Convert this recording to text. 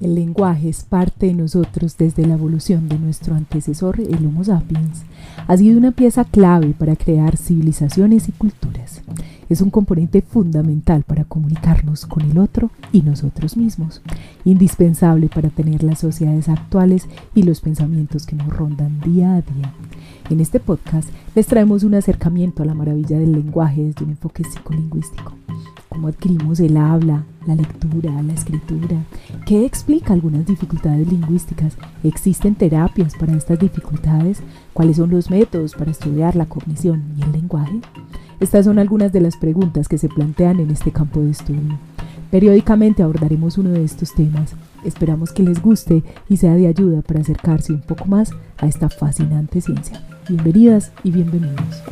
El lenguaje es parte de nosotros desde la evolución de nuestro antecesor, el Homo sapiens. Ha sido una pieza clave para crear civilizaciones y culturas. Es un componente fundamental para comunicarnos con el otro y nosotros mismos, indispensable para tener las sociedades actuales y los pensamientos que nos rondan día a día. En este podcast les traemos un acercamiento a la maravilla del lenguaje desde un enfoque psicolingüístico cómo adquirimos el habla, la lectura, la escritura, qué explica algunas dificultades lingüísticas, existen terapias para estas dificultades, cuáles son los métodos para estudiar la cognición y el lenguaje. Estas son algunas de las preguntas que se plantean en este campo de estudio. Periódicamente abordaremos uno de estos temas. Esperamos que les guste y sea de ayuda para acercarse un poco más a esta fascinante ciencia. Bienvenidas y bienvenidos.